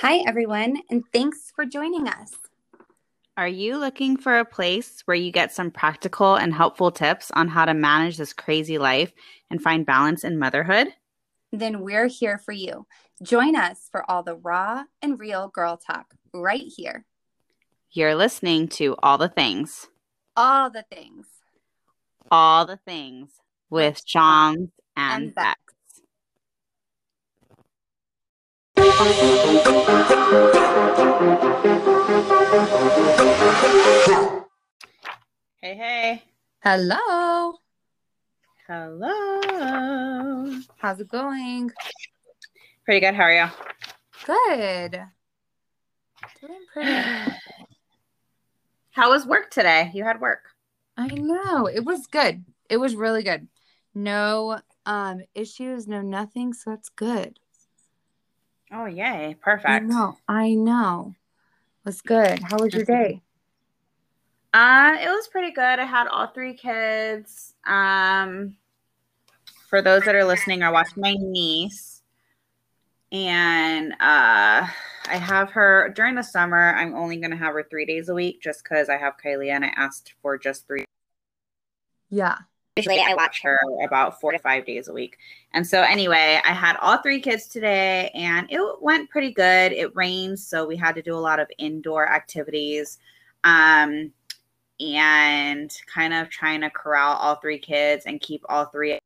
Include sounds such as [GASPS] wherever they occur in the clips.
Hi, everyone, and thanks for joining us. Are you looking for a place where you get some practical and helpful tips on how to manage this crazy life and find balance in motherhood? Then we're here for you. Join us for all the raw and real girl talk right here. You're listening to All the Things. All the things. All the Things with Shams and, And Bex. Hey, hey. Hello. Hello. How's it going? Pretty good. How are you? Good. Doing pretty. [SIGHS] How was work today? You had work. I know. It was good. It was really good. No um issues, no nothing, so it's good. Oh, yay. Perfect. I know. I know. It was good. How was your day? Uh, it was pretty good. I had all three kids. Um, for those that are listening, I watched my niece, and uh, I have her during the summer. I'm only going to have her three days a week just because I have Kylie, and I asked for just three. Yeah. Usually, I watch her about four to five days a week. And so, anyway, I had all three kids today, and it went pretty good. It rained, so we had to do a lot of indoor activities. Um, and kind of trying to corral all three kids and keep all three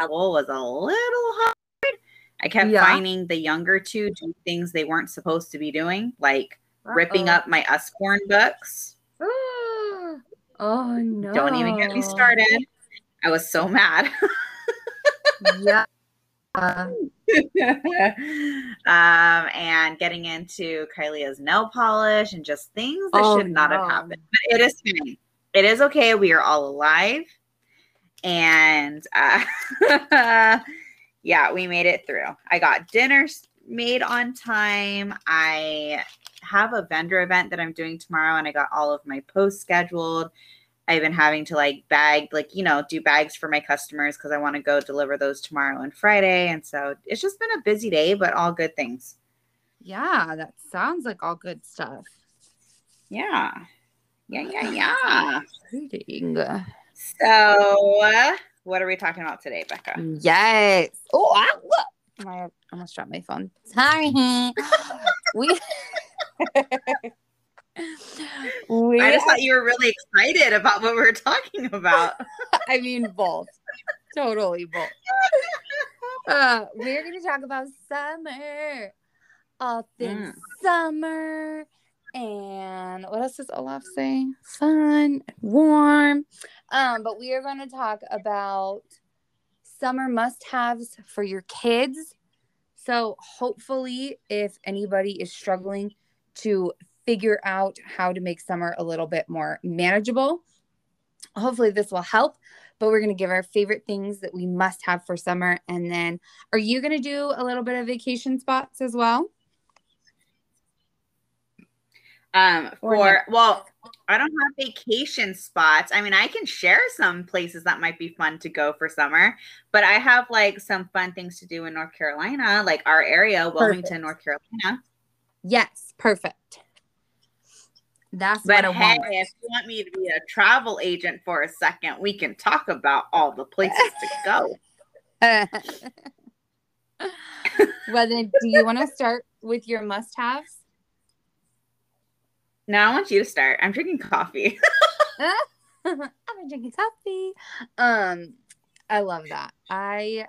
level was a little hard. I kept Yeah. finding the younger two do things they weren't supposed to be doing, like ripping Uh-oh. up my Usborne books. [GASPS] oh no. Don't even get me started. I was so mad. Yeah. [LAUGHS] Um, and getting into Kylia's nail polish and just things that Oh, should not no. have happened. But it is fine. It is okay. We are all alive. And uh, [LAUGHS] yeah, we made it through. I got dinner made on time. I have a vendor event that I'm doing tomorrow, and I got all of my posts scheduled. I've been having to like bag, like, you know, do bags for my customers because I want to go deliver those tomorrow and Friday. And so it's just been a busy day, but all good things. yeah, that sounds like all good stuff. Yeah. Yeah, yeah, yeah. Exciting. So, uh, what are we talking about today, Becca? Yes. Oh, I. I almost dropped my phone. Sorry. [LAUGHS] we. [LAUGHS] we I just thought you were really excited about what we were talking about. [LAUGHS] I mean, both. totally both. Uh, we're going to talk about summer. All things summer. And what else does Olaf say? Fun, warm. Um, but we are going to talk about summer must haves for your kids. So, hopefully, if anybody is struggling to figure out how to make summer a little bit more manageable, hopefully, this will help. But we're going to give our favorite things that we must have for summer. And then, are you going to do a little bit of vacation spots as well? Um, for well, I don't have vacation spots. I mean, I can share some places that might be fun to go for summer, but I have like some fun things to do in North Carolina, like our area, Wilmington, North Carolina. Yes, perfect. That's But what I hey, want. if you want me to be a travel agent for a second, we can talk about all the places to go. [LAUGHS] well, then, do you want to start with your must-haves? Now I want you to start. I'm drinking coffee. [LAUGHS] [LAUGHS] I've been drinking coffee. Um, I love that. I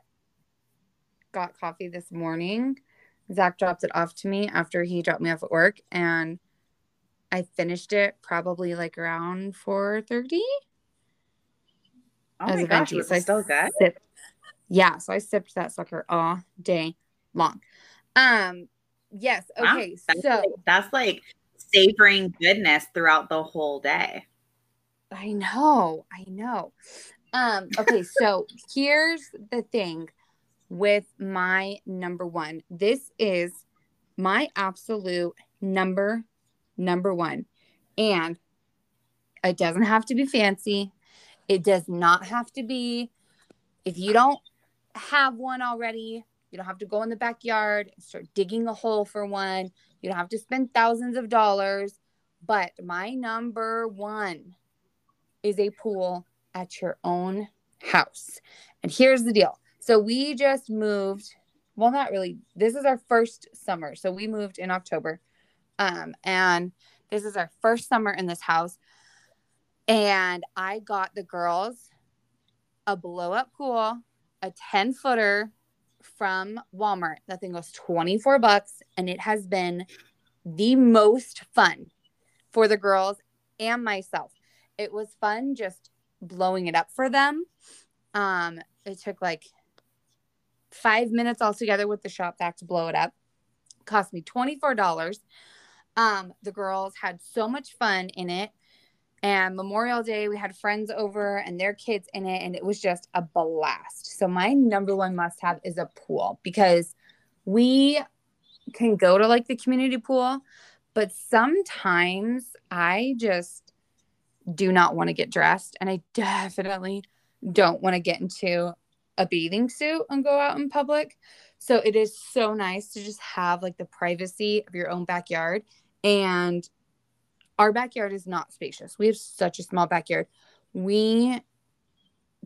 got coffee this morning. Zach dropped it off to me after he dropped me off at work, and I finished it probably like around four thirty. Oh my gosh, was still good? Sipped, yeah, so I sipped that sucker all day long. Um, yes. Wow, Okay, that's so like, that's like savoring goodness throughout the whole day. I know, I know. Um, okay, so [LAUGHS] here's the thing with my number one. This is my absolute number number one. And it doesn't have to be fancy. It does not have to be if you don't have one already, You don't have to go in the backyard and start digging a hole for one. You don't have to spend thousands of dollars. But my number one is a pool at your own house. And here's the deal. So we just moved. Well, not really. This is our first summer. So we moved in October. Um, and this is our first summer in this house. And I got the girls a blow up pool, a 10 footer from Walmart. That thing was 24 bucks. And it has been the most fun for the girls and myself. It was fun just blowing it up for them. Um, it took like five minutes altogether with the shop vac to blow it up. Cost me $24. Um, the girls had so much fun in it. And Memorial Day, we had friends over and their kids in it, and it was just a blast. So, my number one must have is a pool because we can go to like the community pool, but sometimes I just do not want to get dressed. And I definitely don't want to get into a bathing suit and go out in public. So it is so nice to just have like the privacy of your own backyard. And our backyard is not spacious. We have such a small backyard. We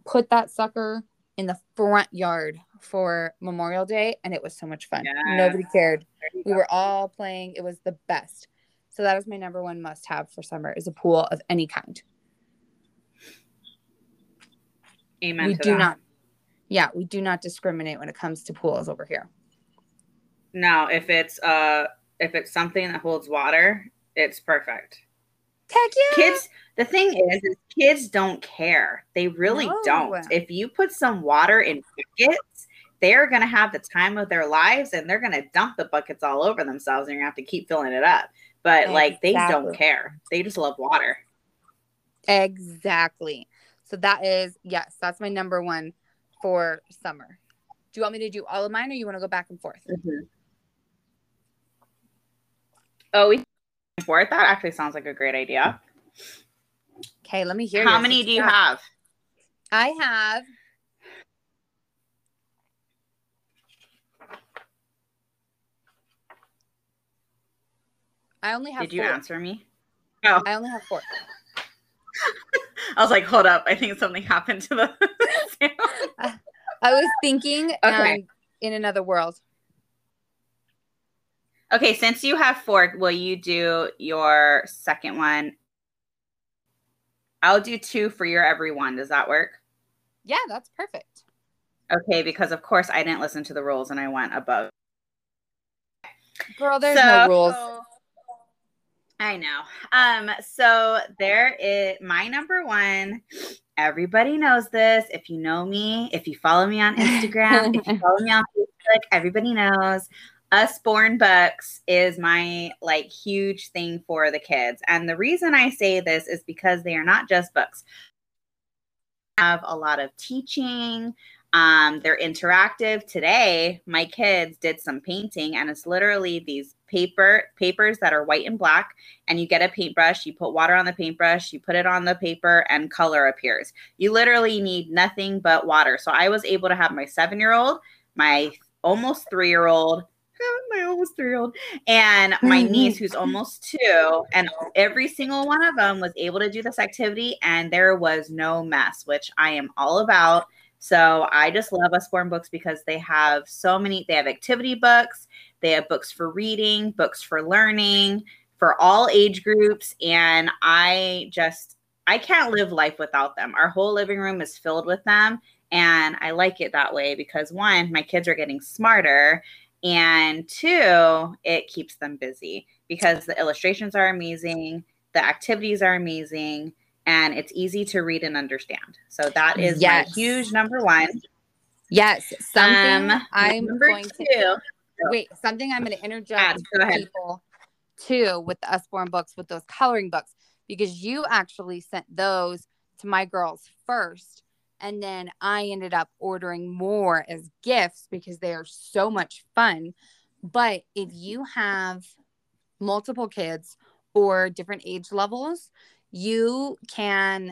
put that sucker in the front yard for Memorial Day and it was so much fun. Nobody cared. We were all playing. It was the best. So that is my number one must have for summer is a pool of any kind. Amen. We do that. not yeah, we do not discriminate when it comes to pools over here. Now, if it's uh if it's something that holds water, it's perfect. Heck yeah. Kids, the thing is, is kids don't care. They really no. don't. If you put some water in buckets, they're gonna have the time of their lives and they're gonna dump the buckets all over themselves and you're gonna have to keep filling it up. But exactly. like they don't care. They just love water. Exactly. So that is yes, that's my number one for summer. Do you want me to do all of mine or you want to go back and forth? Mm-hmm. Oh, we forth. That actually sounds like a great idea. Okay, let me hear. How many do you have? I have. I only have. Did you four. answer me? Oh, I only have four. [LAUGHS] I was like, hold up. I think something happened to the. [LAUGHS] [LAUGHS] I was thinking okay. um, in another world. Okay, since you have four, will you do your second one? I'll do two for your every one. Does that work? Yeah, that's perfect. Okay, because of course I didn't listen to the rules and I went above. Girl, there's so, no rules. I know. Um, so there is my number one. Everybody knows this. If you know me, if you follow me on Instagram, if you [LAUGHS] follow me on Facebook, everybody knows. Usborne books is my like huge thing for the kids. And the reason I say this is because they are not just books. Have a lot of teaching, um, they're interactive. Today, my kids did some painting, and it's literally these paper papers that are white and black. And you get a paintbrush, you put water on the paintbrush, you put it on the paper, and color appears. You literally need nothing but water. So I was able to have my seven year old, my almost three year old, [LAUGHS] my almost three year old, and my mm-hmm. niece who's almost two. And every single one of them was able to do this activity, and there was no mess, which I am all about. So I just love Usborne books because they have so many, they have activity books, they have books for reading, books for learning, for all age groups. And I just, I can't live life without them. Our whole living room is filled with them. And I like it that way because one, my kids are getting smarter. And two, it keeps them busy because the illustrations are amazing, the activities are amazing and it's easy to read and understand. So that is yes. my huge number one. Yes, something um, I'm going two. to wait. Something I'm going to interject people too with the Usborne books with those coloring books because you actually sent those to my girls first, and then I ended up ordering more as gifts because they are so much fun. But if you have multiple kids or different age levels, you can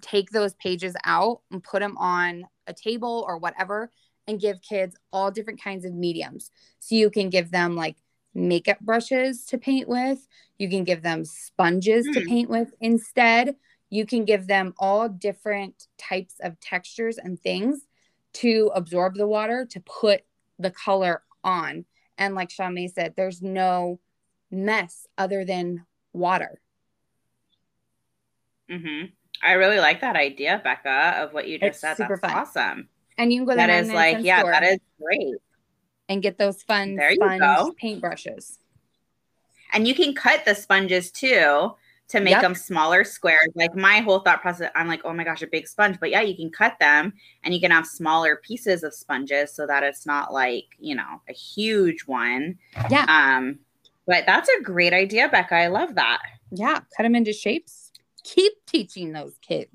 take those pages out and put them on a table or whatever and give kids all different kinds of mediums. So you can give them like makeup brushes to paint with, you can give them sponges mm. to hmm. paint with instead. You can give them all different types of textures and things to absorb the water to put the color on. And like Chaumet said, there's no mess other than water. Mm-hmm. I really like that idea, Becca, of what you just it's said. That's fun. awesome. And you can go there. That is like, yeah, that is great. And get those fun there sponge paintbrushes. And you can cut the sponges too to make yep. them smaller squares. Like my whole thought process, I'm like, oh my gosh, a big sponge. But yeah, you can cut them and you can have smaller pieces of sponges so that it's not like, you know, a huge one. Yeah. Um, but that's a great idea, Becca. I love that. Yeah. Cut them into shapes. Keep teaching those kids.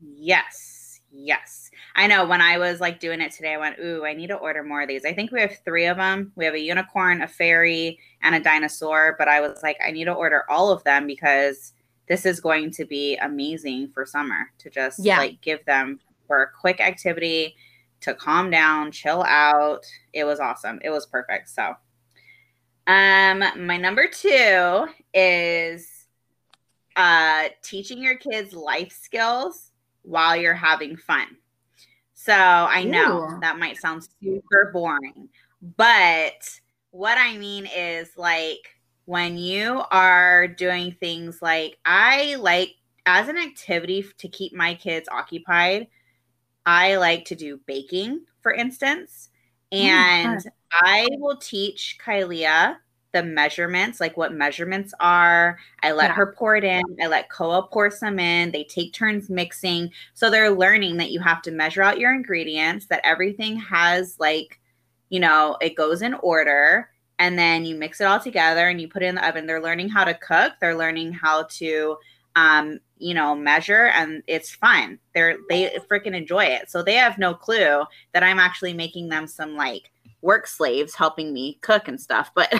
Yes. Yes. I know when I was like doing it today, I went, Ooh, I need to order more of these. I think we have three of them. We have a unicorn, a fairy, and a dinosaur. But I was like, I need to order all of them because this is going to be amazing for summer to just yeah. like give them for a quick activity to calm down, chill out. It was awesome. It was perfect. So um, my number two is uh, teaching your kids life skills while you're having fun. So I know Ooh. that might sound super boring, but what I mean is like when you are doing things like I like as an activity to keep my kids occupied, I like to do baking, for instance. And mm, I will teach Kylia the measurements, like what measurements are. I let yeah. her pour it in. I let Koa pour some in. They take turns mixing. So they're learning that you have to measure out your ingredients, that everything has like, you know, it goes in order. And then you mix it all together and you put it in the oven. They're learning how to cook. They're learning how to um, you know, measure and it's fun. They're they freaking enjoy it. So they have no clue that I'm actually making them some like work slaves helping me cook and stuff. But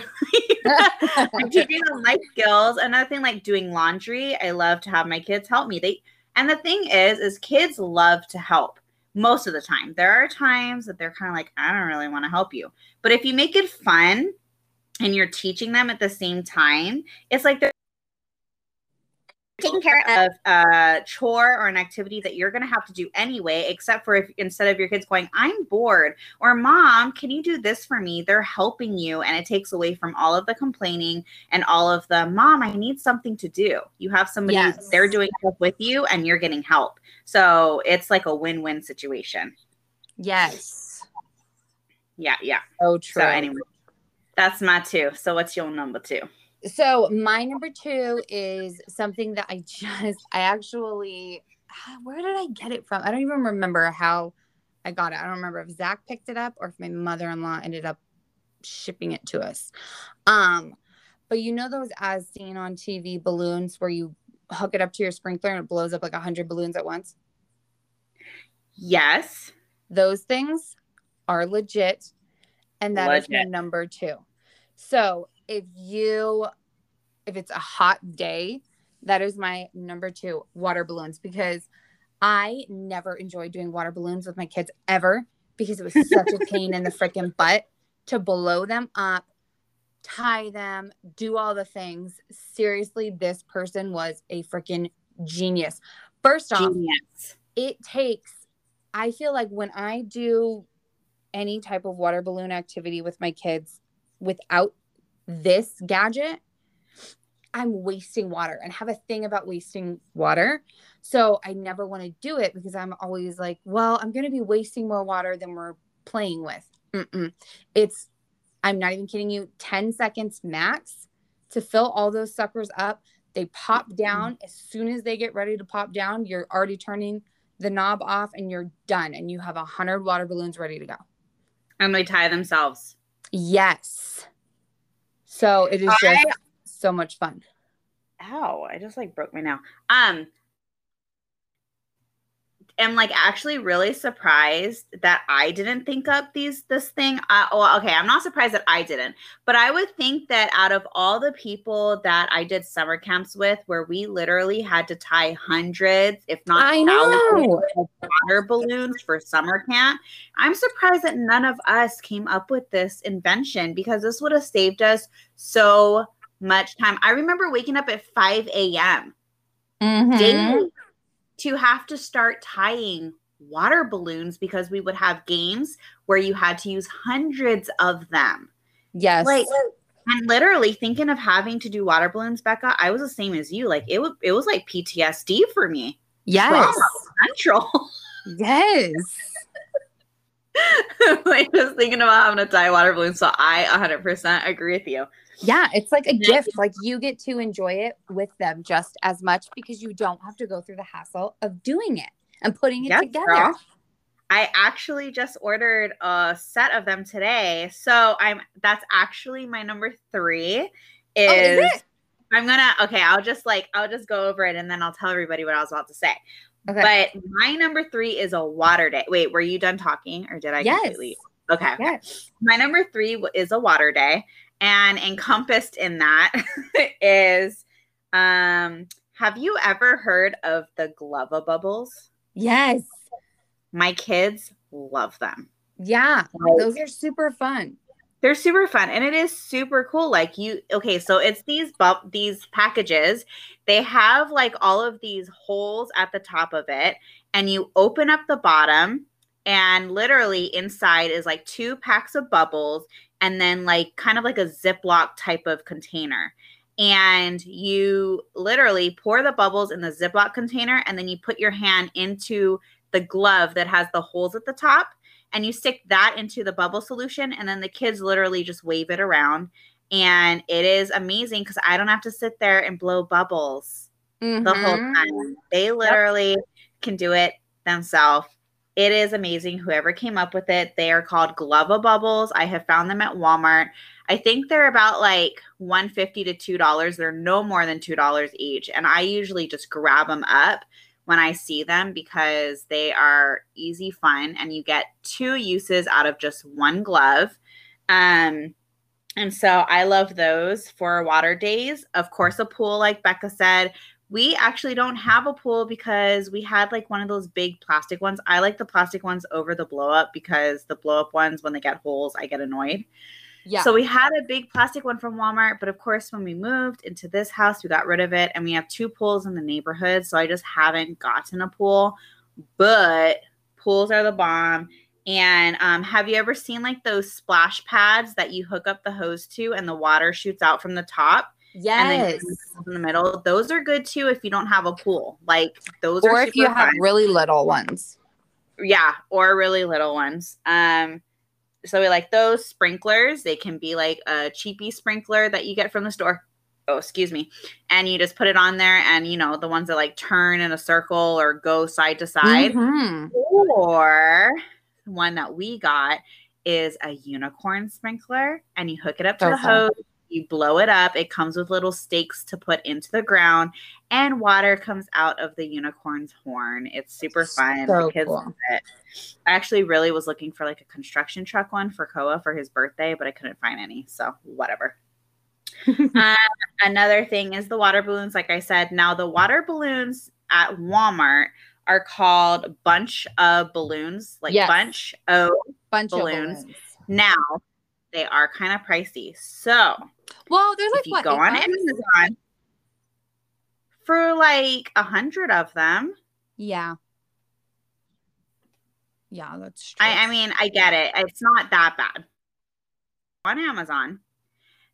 I'm teaching them life skills. Another thing like doing laundry. I love to have my kids help me. They and the thing is, is kids love to help most of the time. There are times that they're kind of like, I don't really want to help you. But if you make it fun and you're teaching them at the same time, it's like they're taking care of a chore or an activity that you're going to have to do anyway, except for if instead of your kids going, I'm bored, or mom, can you do this for me? They're helping you. And it takes away from all of the complaining and all of the, mom, I need something to do. You have somebody, yes. they're doing help with you and you're getting help. So it's like a win win situation. Yes. Yeah. Yeah. Oh, true. So, anyway, that's my two. So, what's your number two? So my number two is something that I [LAUGHS] just I actually [SIGHS] where did I get it from? I don't even remember how I got it. I don't remember if Zach picked it up or if my mother-in-law ended up shipping it to us. Um, but you know those as seen on TV balloons where you hook it up to your sprinkler and it blows up like a hundred balloons at once? Yes. Those things are legit. And that legit. is my number two. So if you if it's a hot day, that is my number two water balloons because I never enjoyed doing water balloons with my kids ever because it was such a pain in the freaking butt to blow them up, tie them, do all the things. Seriously, this person was a freaking genius. First off, genius. it takes, I feel like when I do any type of water balloon activity with my kids without this gadget, I'm wasting water and have a thing about wasting water. So I never want to do it because I'm always like, well, I'm going to be wasting more water than we're playing with. Mm-mm. It's, I'm not even kidding you, 10 seconds max to fill all those suckers up. They pop down. As soon as they get ready to pop down, you're already turning the knob off and you're done. And you have a hundred water balloons ready to go. And they tie themselves. Yes. So it is just I, so much fun. Ow, I just like broke my nail. Um am like actually really surprised that I didn't think up these this thing. Uh, well, okay, I'm not surprised that I didn't, but I would think that out of all the people that I did summer camps with, where we literally had to tie hundreds, if not I thousands, know. of water balloons for summer camp, I'm surprised that none of us came up with this invention because this would have saved us so much time. I remember waking up at 5 a.m. Mhm. daily to have to start tying water balloons because we would have games where you had to use hundreds of them. Yes. Like and literally thinking of having to do water balloons, Becca, I was the same as you. Like it was it was like PTSD for me. yes. Central. [LAUGHS] Yes. [LAUGHS] like just thinking about having a tie water balloon. So I 100% agree with you. Yeah, it's like a gift. Like you get to enjoy it with them just as much because you don't have to go through the hassle of doing it and putting it Yes, together. girl. I actually just ordered a set of them today. So I'm that's actually my number three. Oh, is, Oh, is it? I'm gonna okay, I'll just like I'll just go over it and then I'll tell everybody what I was about to say. Okay. But my number three is a water day. Wait, were you done talking or did I yes. completely? Okay. Yes. My number three is a water day, and encompassed in that [LAUGHS] is, um, have you ever heard of the Glove-A-Bubbles? Yes. My kids love them. Yeah. Like- Those are super fun. They're super fun and it is super cool. Like you okay, so it's these bu- these packages. They have like all of these holes at the top of it and you open up the bottom and literally inside is like two packs of bubbles and then like kind of like a Ziploc type of container. And you literally pour the bubbles in the Ziploc container and then you put your hand into the glove that has the holes at the top and you stick that into the bubble solution and then the kids literally just wave it around. And it is amazing because i don't have to sit there and blow bubbles the whole Mhm. time. They literally can do it themselves. It is amazing whoever came up with it. They are called Glove-A-Bubbles. I have found them at walmart. I think they're about like 150 to 2 dollars. They're no more than 2 dollars each and i usually just grab them up when I see them because they are easy fun and you get two uses out of just one glove. Um, and so I love those for water days. Of course, a pool, like Becca said, we actually don't have a pool because we had like one of those big plastic ones. I like the plastic ones over the blow up because the blow up ones, when they get holes, I get annoyed. Yeah. So we had a big plastic one from Walmart, but of course, when we moved into this house, we got rid of it, and we have two pools in the neighborhood. So I just haven't gotten a pool, but pools are the bomb. And um, have you ever seen like those splash pads that you hook up the hose to, and the water shoots out from the top, and then yes. in the middle? Those are good too if you don't have a pool. Like those are Or if you super have really little ones. yeah or really little ones um so we like those sprinklers. They can be like a cheapy sprinkler that you get from the store. Oh excuse me. And you just put it on there and you know the ones that like turn in a circle or go side to side. Mhm. or one that we got is a unicorn sprinkler and you hook it up to the hose you blow it up it comes with little stakes to put into the ground and water comes out of the unicorn's horn it's super fun So the kids cool. love it i actually really was looking for like a construction truck one for koa for his birthday but i couldn't find any so whatever [LAUGHS] um, another thing is the water balloons like i said now the water balloons at walmart are called bunch of balloons like Yes. bunch of Bunch Balloons. of balloons. now they are kind of pricey so Well, there's like what? go on bucks? amazon for like a hundred of them Yeah. Yeah, that's true. I, I mean i get it it's not that bad on amazon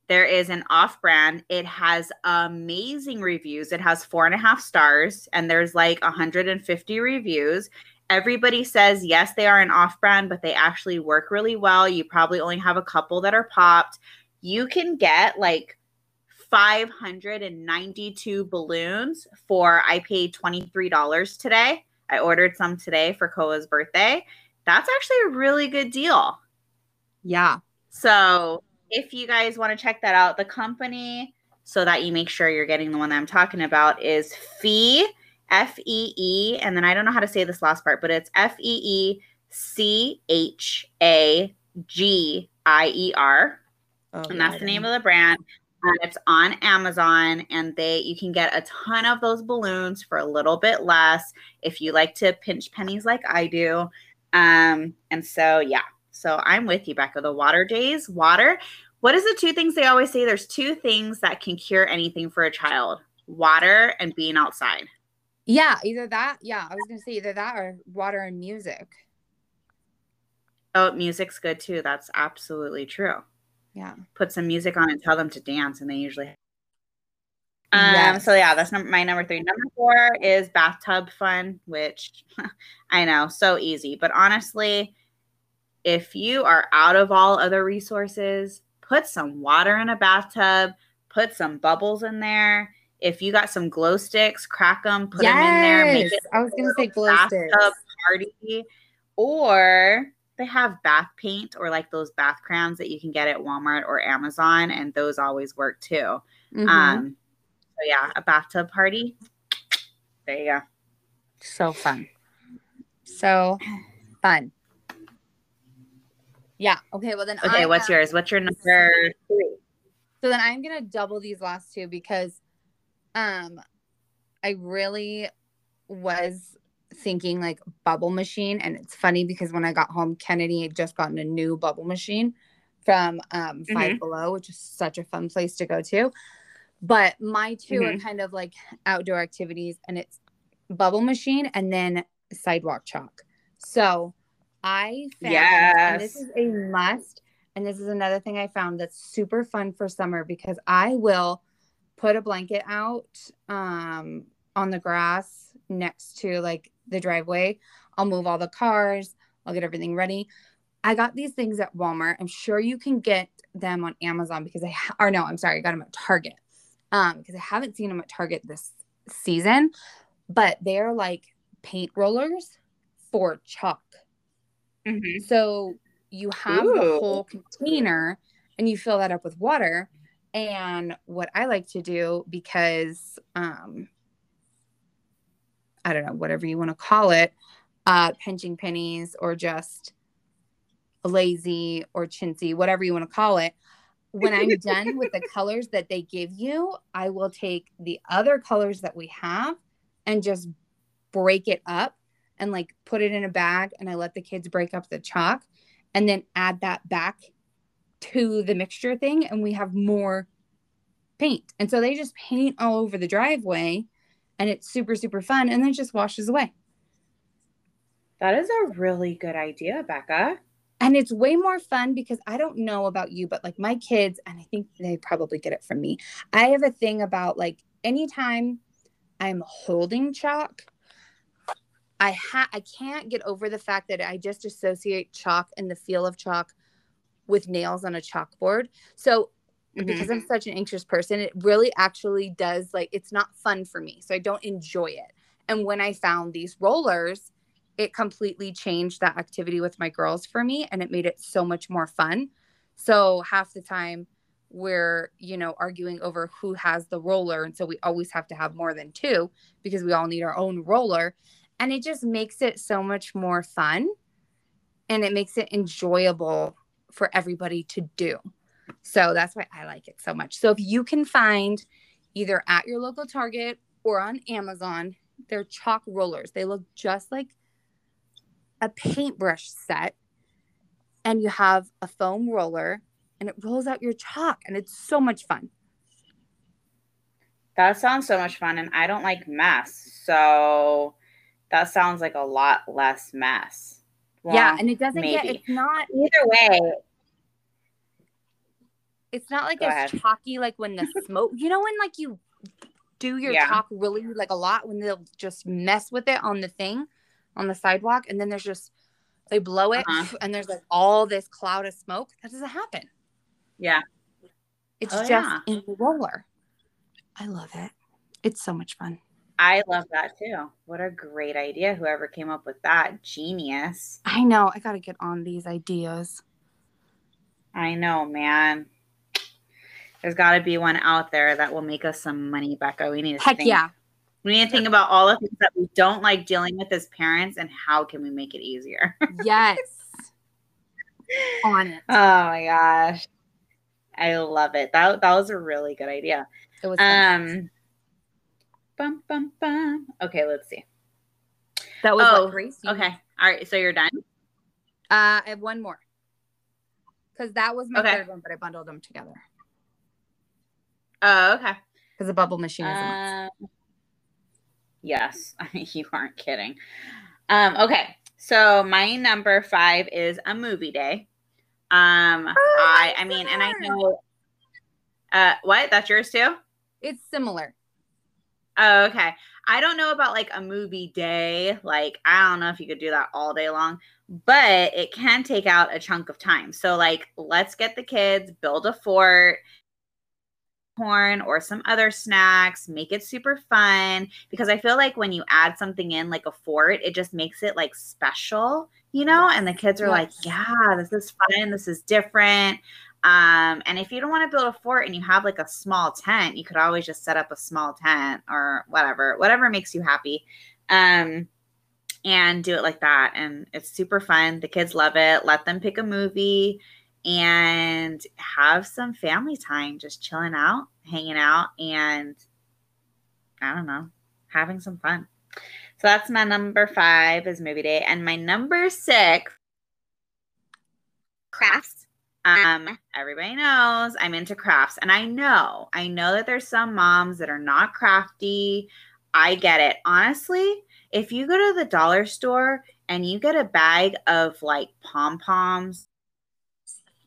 there is an off brand it has amazing reviews it has four and a half stars and there's like 150 reviews everybody says yes they are an off brand but they actually work really well. You probably only have a couple that are popped. You can get like 592 balloons for i paid $23 today. I ordered some today for koa's birthday. That's actually a really good deal. Yeah. so if you guys want to check that out, the company, so that you make sure you're getting the one that I'm talking about, is Fee, F E E, and then I don't know how to say this last part, but it's F E E C H A G I E R. Oh, and that's the name of the brand. And it's on Amazon, and they you can get a ton of those balloons for a little bit less if you like to pinch pennies like I do. Um, and so yeah, so I'm with you, Becca. The water days, water. What is the two things they always say? There's two things that can cure anything for a child: water and being outside. Yeah, either that. Yeah, I was gonna say either that or water and music. Oh, music's good too. That's absolutely true. Yeah. Put some music on and tell them to dance, and they usually. Um. Yes. So yeah, that's number my number three. Number four is bathtub fun, which [LAUGHS] I know so easy, but honestly, if you are out of all other resources, put some water in a bathtub, put some bubbles in there. If you got some glow sticks, crack them, put them in there. Make Yes, it I was gonna say glow sticks. party, or they have bath paint or like those bath crowns that you can get at Walmart or Amazon, and those always work too. Mhm. Um, so yeah, a bathtub party. There you go. so fun. So fun. Yeah. Okay. Well then. Okay, I what's have- yours? What's your number three? So then I'm gonna double these last two because um I really was thinking like bubble machine and it's funny because when I got home Kennedy had just gotten a new bubble machine from um 5 below which is such a fun place to go to. But my 2 are kind of like outdoor activities and it's bubble machine and then sidewalk chalk. So I found and this is a must and this is another thing I found that's super fun for summer because I will put a blanket out um, on the grass next to like the driveway. I'll move all the cars, I'll get everything ready. I got these things at Walmart. I'm sure you can get them on Amazon because I, ha- or no, I'm sorry, I got them at Target um, because I haven't seen them at Target this season, but they're like paint rollers for chalk. Mhm. So you have the whole container and you fill that up with water. And what I like to do because um I don't know, whatever you want to call it, uh pinching pennies or just lazy or chintzy, whatever you want to call it. When I'm done with the [LAUGHS] colors that they give you, I will take the other colors that we have and just break it up and like put it in a bag and I let the kids break up the chalk and then add that back to the mixture thing and we have more paint. And so they just paint all over the driveway and it's super super fun and then it just washes away. That is a really good idea, Becca. And it's way more fun because I don't know about you but like my kids and I think they probably get it from me. I have a thing about like anytime I'm holding chalk I ha- I can't get over the fact that I just associate chalk and the feel of chalk with nails on a chalkboard. So mm-hmm, because I'm mm-hmm. such an anxious person, it really actually does like it's not fun for me. So I don't enjoy it. And when I found these rollers, it completely changed that activity with my girls for me and it made it so much more fun. So half the time we're, you know, arguing over who has the roller and so we always have to have more than two because we all need our own roller and it just makes it so much more fun and it makes it enjoyable for everybody to do. So that's why I like it so much. So if you can find either at your local Target or on Amazon, they're chalk rollers. They look just like a paintbrush set and you have a foam roller and it rolls out your chalk and it's so much fun. That sounds so much fun, and I don't like mess. So that sounds like a lot less mess. Yeah, Well, and it doesn't get it's not either way, it's not like Go as ahead. chalky like when the smoke you know when like you do your Yeah. chalk really like a lot when they'll just mess with it on the thing on the sidewalk and then there's just they blow it Uh-huh. and there's like all this cloud of smoke that doesn't happen yeah. it's Oh, just yeah. in the roller i love it it's so much fun I love that too. What a great idea. Whoever came up with that. Genius. i know i gotta get on these ideas I know, man. There's got to be one out there that will make us some money, Becca. We need to heck think. yeah We need to think about all the things that we don't like dealing with as parents and how can we make it easier. [LAUGHS] yes. On it. Oh my gosh. I love it. That that was a really good idea. It was Um bum bum bum. Okay, let's see. that was oh, Okay. All right, so you're done? Uh, I have one more. Because that was my Okay. third one, but I bundled them together. Oh, okay. Because the bubble machine is. Um, yes, [LAUGHS] you aren't kidding. Um, okay, so my number five is a movie day. Um, I, I mean, and I know. Uh, what? That's yours too? It's similar. Oh, okay. I don't know about like a movie day. Like, I don't know if you could do that all day long, but it can take out a chunk of time. So, like, let's get the kids, build a fort, corn or some other snacks, make it super fun. Because I feel like when you add something in like a fort, it just makes it like special, you know? And the kids are like, yeah, this is fun. This is different. Um, and if you don't want to build a fort and you have like a small tent, you could always just set up a small tent or whatever, whatever makes you happy. Um, and do it like that. And it's super fun. The kids love it. Let them pick a movie and have some family time, just chilling out, hanging out, and I don't know, having some fun. So that's my number five is movie day. And my number six, crafts. Um, everybody knows I'm into crafts, and I know, I know that there's some moms that are not crafty. I get it. Honestly, if you go to the dollar store and you get a bag of like pom poms,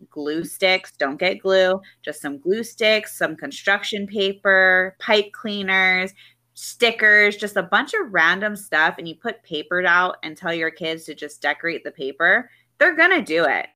glue sticks, don't get glue, just some glue sticks, some construction paper, pipe cleaners, stickers, just a bunch of random stuff, and you put paper out and tell your kids to just decorate the paper, they're gonna do it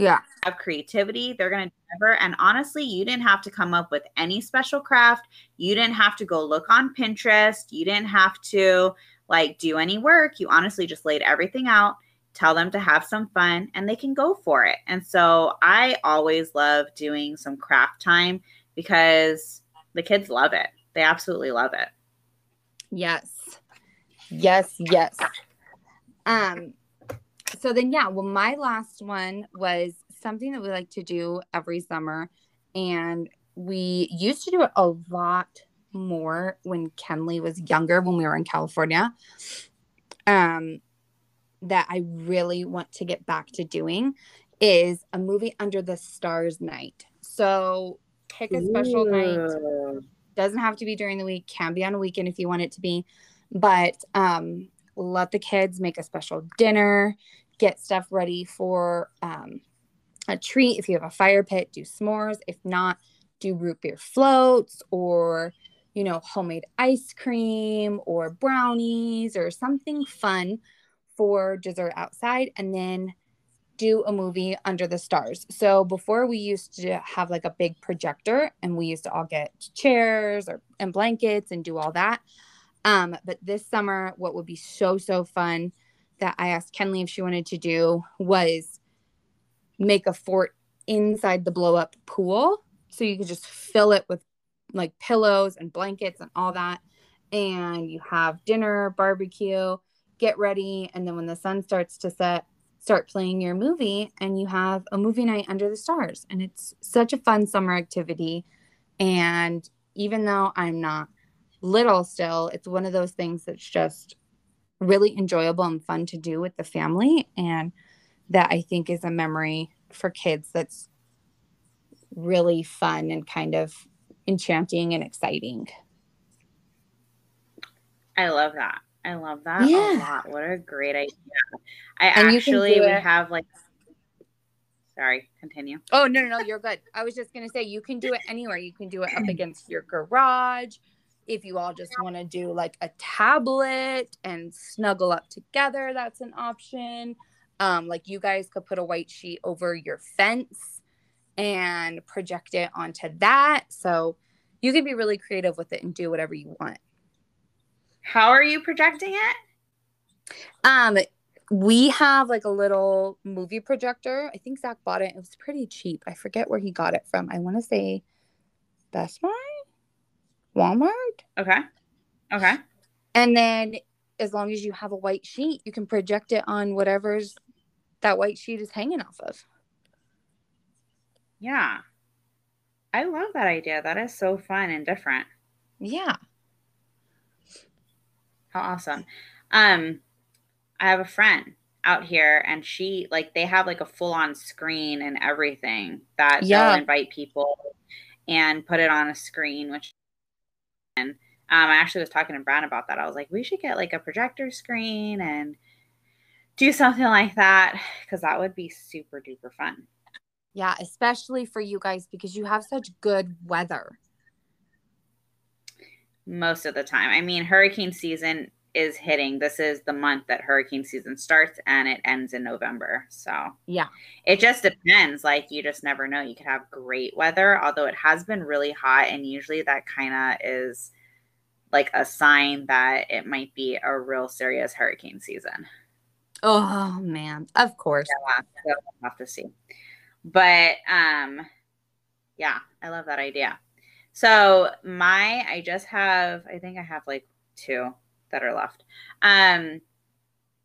Yeah. have creativity, they're going to deliver. And honestly, you didn't have to come up with any special craft. You didn't have to go look on Pinterest. You didn't have to like do any work. You honestly just laid everything out, tell them to have some fun, and they can go for it. And so I always love doing some craft time because the kids love it. They absolutely love it. Yes. Yes, yes. Um so then yeah, well my last one was something that we like to do every summer and we used to do it a lot more when Kenley was younger when we were in California. Um that I really want to get back to doing is a movie under the stars night. So pick a special night doesn't have to be during the week can be on a weekend if you want it to be but um let the kids make a special dinner get stuff ready for um a treat if you have a fire pit do s'mores if not do root beer floats or you know homemade ice cream or brownies or something fun for dessert outside and then do a movie under the stars. So before we used to have like a big projector and we used to all get chairs or and blankets and do all that. Um, but this summer, what would be so so fun that I asked Kenley if she wanted to do was make a fort inside the blow up pool. So you could just fill it with like pillows and blankets and all that. And you have dinner, barbecue, get ready. And then when the sun starts to set, start playing your movie and you have a movie night under the stars and it's such a fun summer activity and even though i'm not little still it's one of those things that's just really enjoyable and fun to do with the family and that i think is a memory for kids that's really fun and kind of enchanting and exciting I love that. I love that Yeah. a lot. What a great idea. I And actually we have like sorry, continue. Oh no, no, no, you're good. I was just gonna say you can do it anywhere. You can do it up [CLEARS THROAT] against your garage. If you all just want to do like a tablet and snuggle up together, that's an option. Um, like you guys could put a white sheet over your fence and project it onto that. So you can be really creative with it and do whatever you want. How are you projecting it? Um, we have like a little movie projector. I think Zach bought it. It was pretty cheap. I forget where he got it from. I want to say Best Buy, Walmart. Okay. Okay. And then as long as you have a white sheet, you can project it on whatever's that white sheet is hanging off of. Yeah. I love that idea. That is so fun and different. Yeah. How awesome. Um I have a friend out here and she like they have like a full on screen and everything that yeah. they'll invite people and put it on a screen which um, I actually was talking to Brown about that. I was like, we should get like a projector screen and do something like that because that would be super duper fun. Yeah, especially for you guys because you have such good weather. Most of the time. I mean, hurricane season is hitting. This is the month that hurricane season starts and it ends in November. So, yeah, it just depends. Like, you just never know. You could have great weather, although it has been really hot. And usually that kind of is like a sign that it might be a real serious hurricane season. Oh, man. Of course. Yeah, we'll have to see. But, um, yeah, I love that idea. So, my, I just have, I think I have like two that are left. Um,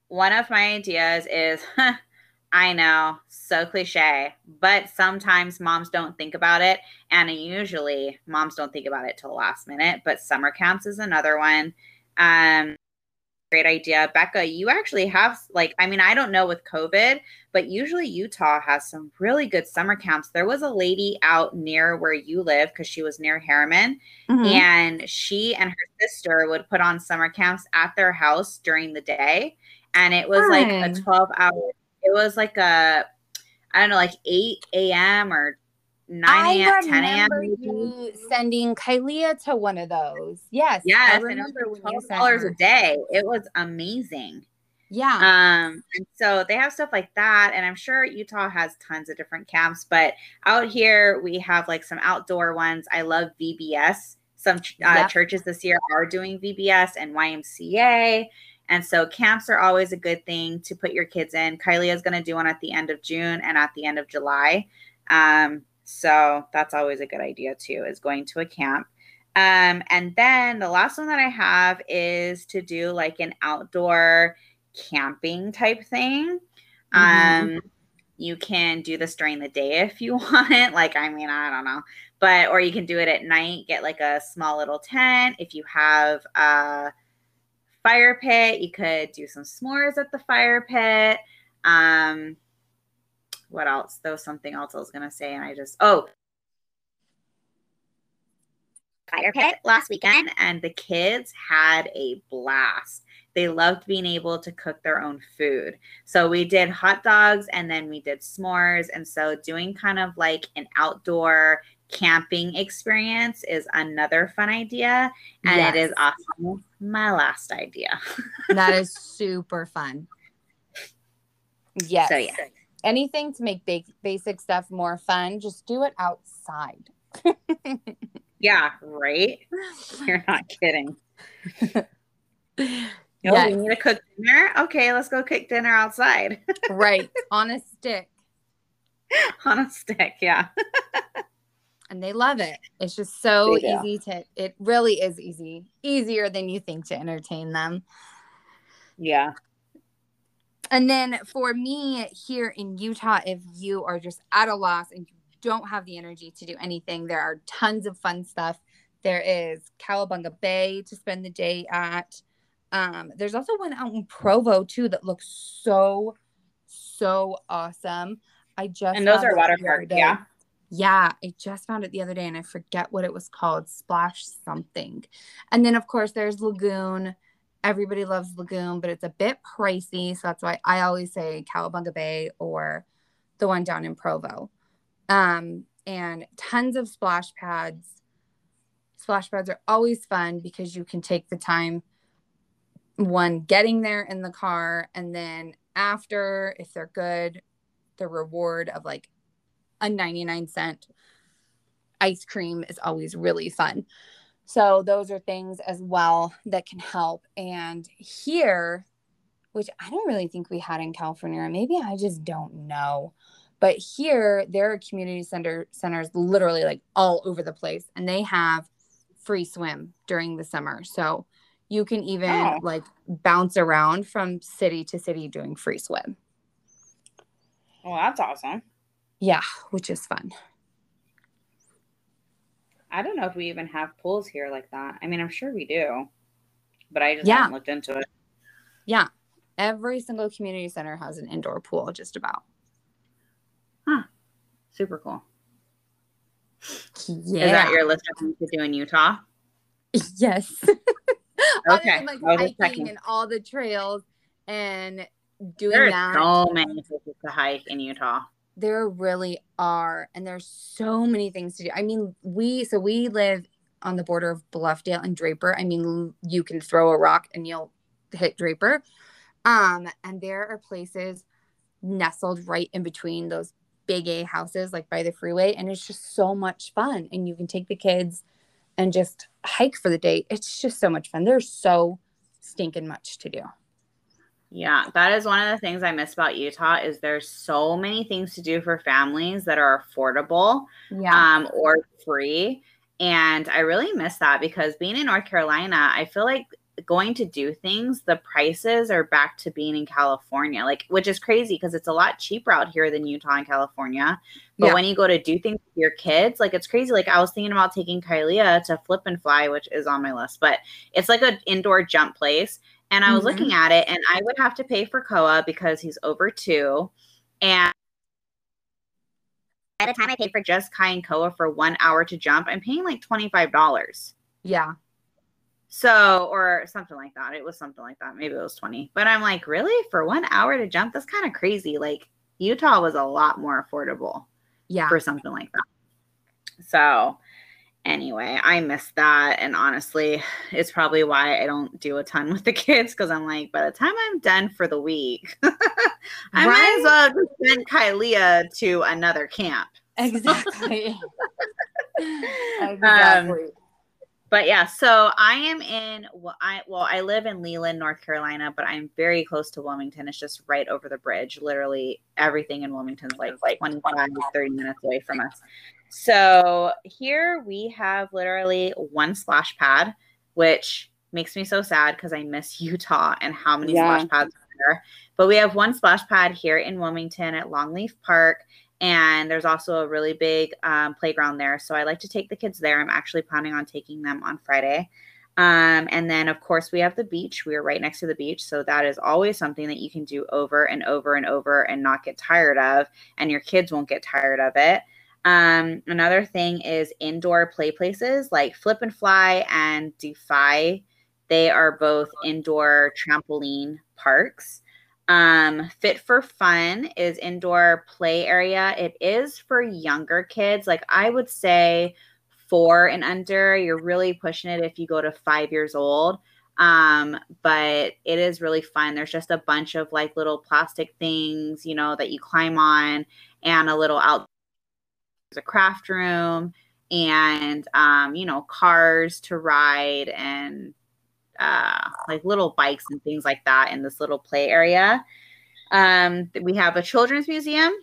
one of my ideas is [LAUGHS] I know, so cliche, but sometimes moms don't think about it. And usually moms don't think about it till the last minute. But summer camps is another one. Um, great idea. Becca, you actually have, like, I mean, I don't know with COVID, but usually Utah has some really good summer camps. There was a lady out near where you live because she was near Herriman, mm-hmm. and she and her sister would put on summer camps at their house during the day. And it was like a 12 hour, it was like a, I don't know, like 8 a.m. or 9 a.m., 10 a.m. You sending Kylia to one of those. Yes. Yes. I remember when you dollars a day. It was amazing. Yeah. Um, and so they have stuff like that. And I'm sure Utah has tons of different camps, but out here we have like some outdoor ones. I love VBS. Some uh, yep. churches this year are doing VBS and YMCA. And so camps are always a good thing to put your kids in. Kylie is going to do one at the end of June and at the end of July. Um, so that's always a good idea too, is going to a camp. Um, and then the last one that I have is to do like an outdoor camping type thing. Mm-hmm. Um, you can do this during the day if you [LAUGHS] want. Like, I mean, I don't know, but or you can do it at night. Get like a small little tent. If you have a fire pit, you could do some s'mores at the fire pit. Um, what else? There was something else I was gonna say, and I just oh fire pit last weekend, and the kids had a blast. They loved being able to cook their own food. So we did hot dogs and then we did s'mores. And so doing kind of like an outdoor camping experience is another fun idea. And yes. it is awesome. my last idea. [LAUGHS] that is super fun. Yes. So, yeah anything to make ba- basic stuff more fun, just do it outside. [LAUGHS] yeah, right. You're not kidding. [LAUGHS] Oh, you know, yes. we need to cook dinner. Okay, let's go cook dinner outside. [LAUGHS] right. On a stick. On a stick, yeah. and they love it. It's just so easy to it really is easy. Easier than you think to entertain them. Yeah. And then for me here in Utah, if you are just at a loss and you don't have the energy to do anything, there are tons of fun stuff. There is Cowabunga Bay to spend the day at. Um, there's also one out in Provo too that looks so, so awesome. I just and those are water parks, yeah. Yeah, I just found it the other day and I forget what it was called. Splash something. And then of course there's Lagoon everybody loves Lagoon, but it's a bit pricey. So that's why I always say Cowabunga Bay or the one down in Provo. Um, and tons of splash pads. Splash pads are always fun because you can take the time, one, getting there in the car, and then after, if they're good, the reward of like a 99 cent ice cream is always really fun. So those are things as well that can help. And here, which I don't really think we had in California, maybe I just don't know. But here, there are community center centers literally like all over the place, and they have free swim during the summer. So You can even Oh. like bounce around from city to city doing free swim. Well, that's awesome. Yeah, which is fun. I don't know if we even have pools here like that. I mean, I'm sure we do, but I just Yeah. haven't looked into it. Yeah. Every single community center has an indoor pool, just about. Huh. Super cool. Yeah. Is that your list of things to do in Utah? [LAUGHS] yes. [LAUGHS] Okay, than, like hiking and all the trails and doing There are that. so many places to hike in Utah. There really are. And there's so many things to do. I mean, we, so we live on the border of Bluffdale and Draper. I mean, you can throw a rock and you'll hit Draper. Um, and there are places nestled right in between those big A houses, like by the freeway. And it's just so much fun. And you can take the kids and just hike for the day. It's just so much fun. There's so stinking much to do. Yeah, that is one of the things I miss about Utah is there's so many things to do for families that are affordable Yeah. um, or free. And I really miss that because being in North Carolina, I feel like going to do things, the prices are back to being in California, like which is crazy because it's a lot cheaper out here than Utah and California. But Yeah. when you go to do things with your kids, like it's crazy. Like I was thinking about taking Kylia to Flip and Fly, which is on my list, but it's like an indoor jump place. And I was Mhm. looking at it, and I would have to pay for Koa because he's over two, and by the time I paid for just Kai and Koa for one hour to jump, I'm paying like twenty five dollars. yeah. So, or something like that. It was something like that. Maybe it was 20. But I'm like, really? For one hour to jump? That's kind of crazy. Like, Utah was a lot more affordable Yeah. for something like that. So, anyway, I miss that. And honestly, it's probably why I don't do a ton [LAUGHS] with the kids because I'm like, by the time I'm done for the week, [LAUGHS] I might as well just send Kylia to another camp. [LAUGHS] Exactly. Um, exactly. but yeah, so I am in well, I well, I live in Leland, North Carolina, but I'm very close to Wilmington. It's just right over the bridge. Literally everything in Wilmington is like, like 25, 30 minutes away from us. So here we have literally one splash pad, which makes me so sad because I miss [LAUGHS] Utah and how many Yeah. splash pads are there. But we have one splash pad here in Wilmington at Longleaf Park. And there's also a really big um, playground there. So I like to take the kids there. I'm actually planning on taking them on Friday. Um, and then, of course, we have the beach. We are right next to the beach. So that is always something that you can do over and over and over and not get tired of. And your kids won't get tired of it. Um, another thing is indoor play places like Flip and Fly and Defy. They are both indoor trampoline parks. Um, Fit for Fun is indoor play area. It is for younger kids. Like I would say four and under, you're really pushing it if you go to five years old. Um, but it is really fun. There's just a bunch of like little plastic things, you know, that you climb on and a little out there's a craft room and um, you know, cars to ride and uh like little bikes and things like that in this little play area. Um we have a children's museum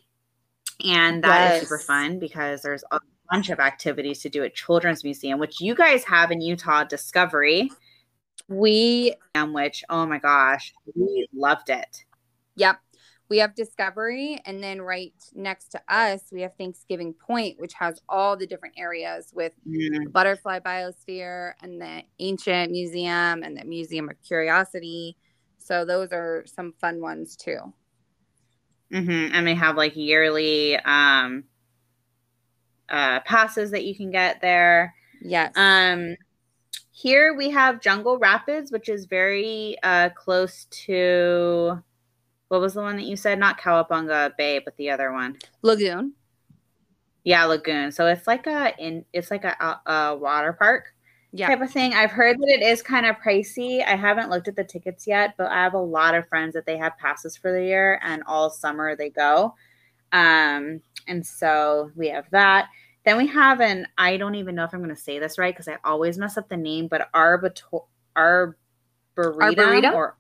and that is super fun because there's a bunch of activities to do at children's museum which you guys have in Utah Discovery We, which oh my gosh, we loved it. yep. We have Discovery, and then right next to us, we have Thanksgiving Point, which has all the different areas with Mm, Butterfly Biosphere and the Ancient Museum and the Museum of Curiosity. So those are some fun ones too. mhm. And they have like yearly um uh passes that you can get there. Yes. Um, here we have Jungle Rapids, which is very uh, close to what was the one that you said? Not Cowabunga Bay, but the other one. Lagoon. Yeah, Lagoon. So it's like a in it's like a, a, water park Yeah. type of thing. I've heard that it is kind of pricey. I haven't looked at the tickets yet, but I have a lot of friends that they have passes for the year, and all summer they go. Um, and so we have that. Then we have an I don't even know if I'm going to say this right because I always mess up the name, but Arbitor Arboretum, Arboretum? or.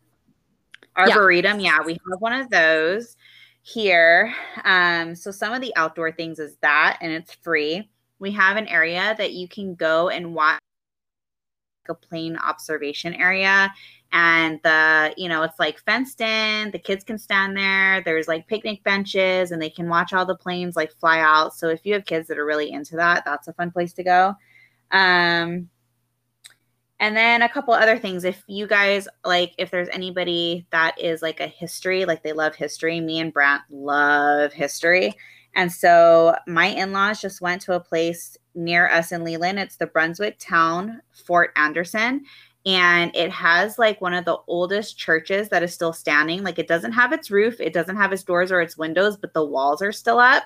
Arboretum. Yeah. we have one of those here. Um, so some of the outdoor things is that, and it's free. We have an area that you can go and watch a plane observation area and the you know it's like fenced in the kids can stand there there's like picnic benches and they can watch all the planes like fly out so if you have kids that are really into that that's a fun place to go um and then a couple other things if you guys like if there's anybody that is like a history like they love history me and brant love history. And so my in-laws just went to a place near us in leland. It's the brunswick town fort anderson. And it has like one of the oldest churches that is still standing. Like it doesn't have its roof it doesn't have its doors or its windows but the walls are still up.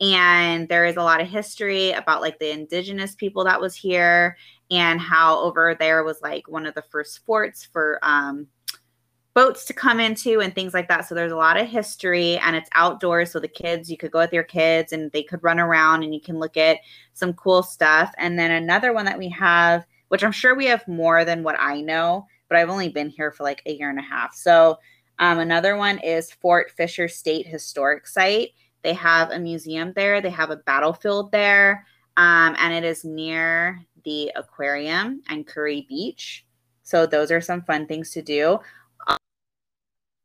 And there is a lot of history about like the indigenous people that was here and how over there was like one of the first forts for um, boats to come into and things like that. So there's a lot of history and it's outdoors. So the kids, you could go with your kids and they could run around and you can look at some cool stuff. And then another one that we have, which I'm sure we have more than what I know, but I've only been here for like a year and a half. So um, another one is Fort Fisher State Historic Site. They have a museum there, they have a battlefield there, um, and it is near the aquarium and Kure Beach. So those are some fun things to do.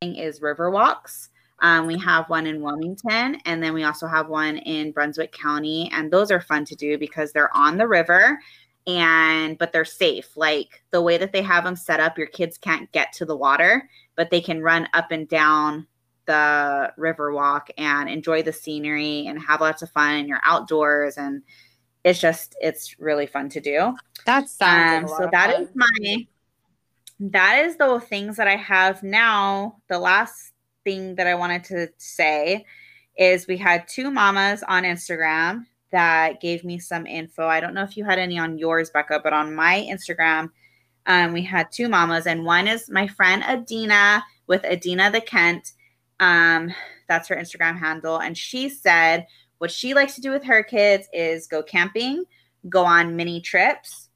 Is river walks. Um, we have one in Wilmington, and then we also have one in Brunswick County, and those are fun to do because they're on the river, and but they're safe. Like the way that they have them set up, your kids can't get to the water, but they can run up and down the river walk and enjoy the scenery and have lots of fun. And you're outdoors, and it's just it's really fun to do. That's um, so that is my that is the things that I have now. The last thing that I wanted to say is we had two mamas on Instagram that gave me some info. I don't know if you had any on yours, Becca, but on my Instagram, um, we had two mamas, and one is my friend Adina with Adina the Kent. Um, that's her Instagram handle. And she said what she likes to do with her kids is go camping, go on mini trips,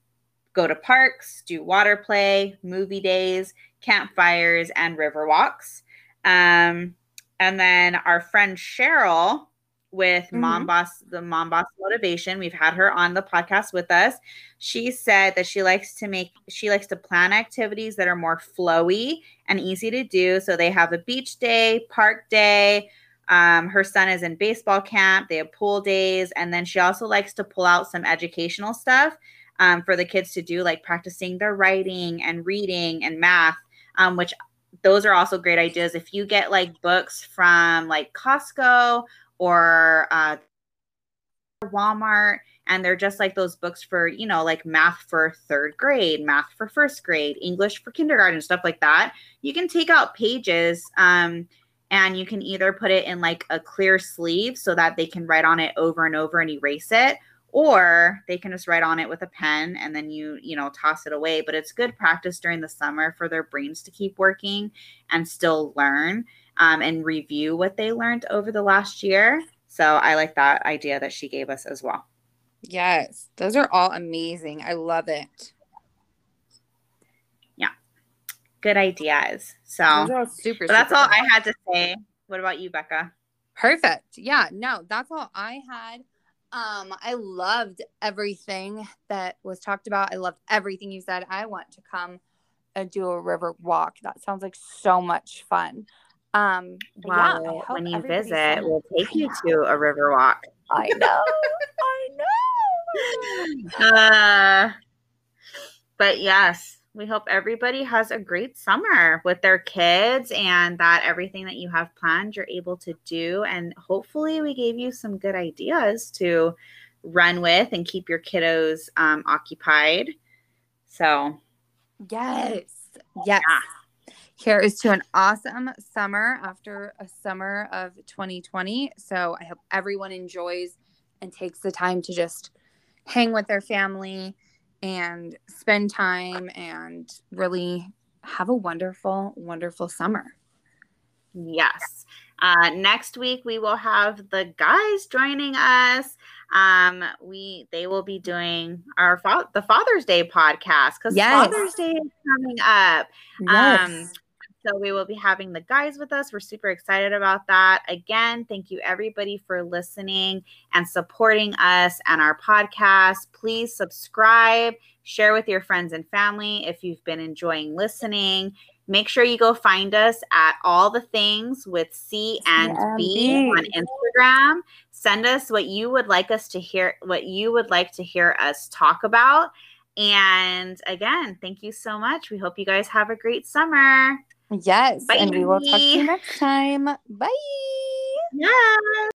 go to parks, do water play, movie days, campfires, and river walks. Um, and then our friend Cheryl with mm-hmm. Mom Boss, the Mom Boss Motivation. We've had her on the podcast with us. She said that she likes to make, she likes to plan activities that are more flowy and easy to do. So they have a beach day, park day. Um, her son is in baseball camp. They have pool days. And then she also likes to pull out some educational stuff um, for the kids to do, like practicing their writing and reading and math, um, which those are also great ideas. If you get like books from like Costco or uh, Walmart, and they're just like those books for, you know, like math for third grade, math for first grade, English for kindergarten, stuff like that. You can take out pages um, and you can either put it in like a clear sleeve so that they can write on it over and over and erase it, or they can just write on it with a pen and then you you know toss it away. But it's good practice during the summer for their brains to keep working and still learn um, and review what they learned over the last year. So i like that idea that she gave us as well. Yes. Those are all amazing. I love it yeah good ideas so super that's all i had to say what about you becca perfect yeah no that's all i had um, I loved everything that was talked about. I loved everything you said. I want to come and do a river walk. That sounds like so much fun. Um, wow. Yeah, when you visit, we'll take you to a river walk. I know. I know. [LAUGHS] uh, but yes, we hope everybody has a great summer with their kids and that everything that you have planned you're able to do. And hopefully, we gave you some good ideas to run with and keep your kiddos um, occupied. So, yes, yes. Yeah. Here is to an awesome summer after a summer of 2020. So, I hope everyone enjoys and takes the time to just hang with their family and spend time and really have a wonderful, wonderful summer. Yes. Uh, next week we will have the guys joining us. Um, we they will be doing our fa- the Father's Day podcast because yes. Father's Day is coming up. Yes. Um, So we will be having the guys with us. We're super excited about that. Again, thank you everybody for listening and supporting us and our podcast. Please subscribe, share with your friends and family if you've been enjoying listening. Make sure you go find us at all the things with C and B on Instagram. Send us what you would like us to hear, what you would like to hear us talk about. And again, thank you so much. We hope you guys have a great summer. Yes. Bye. And we will talk to you next time. Bye. Yeah.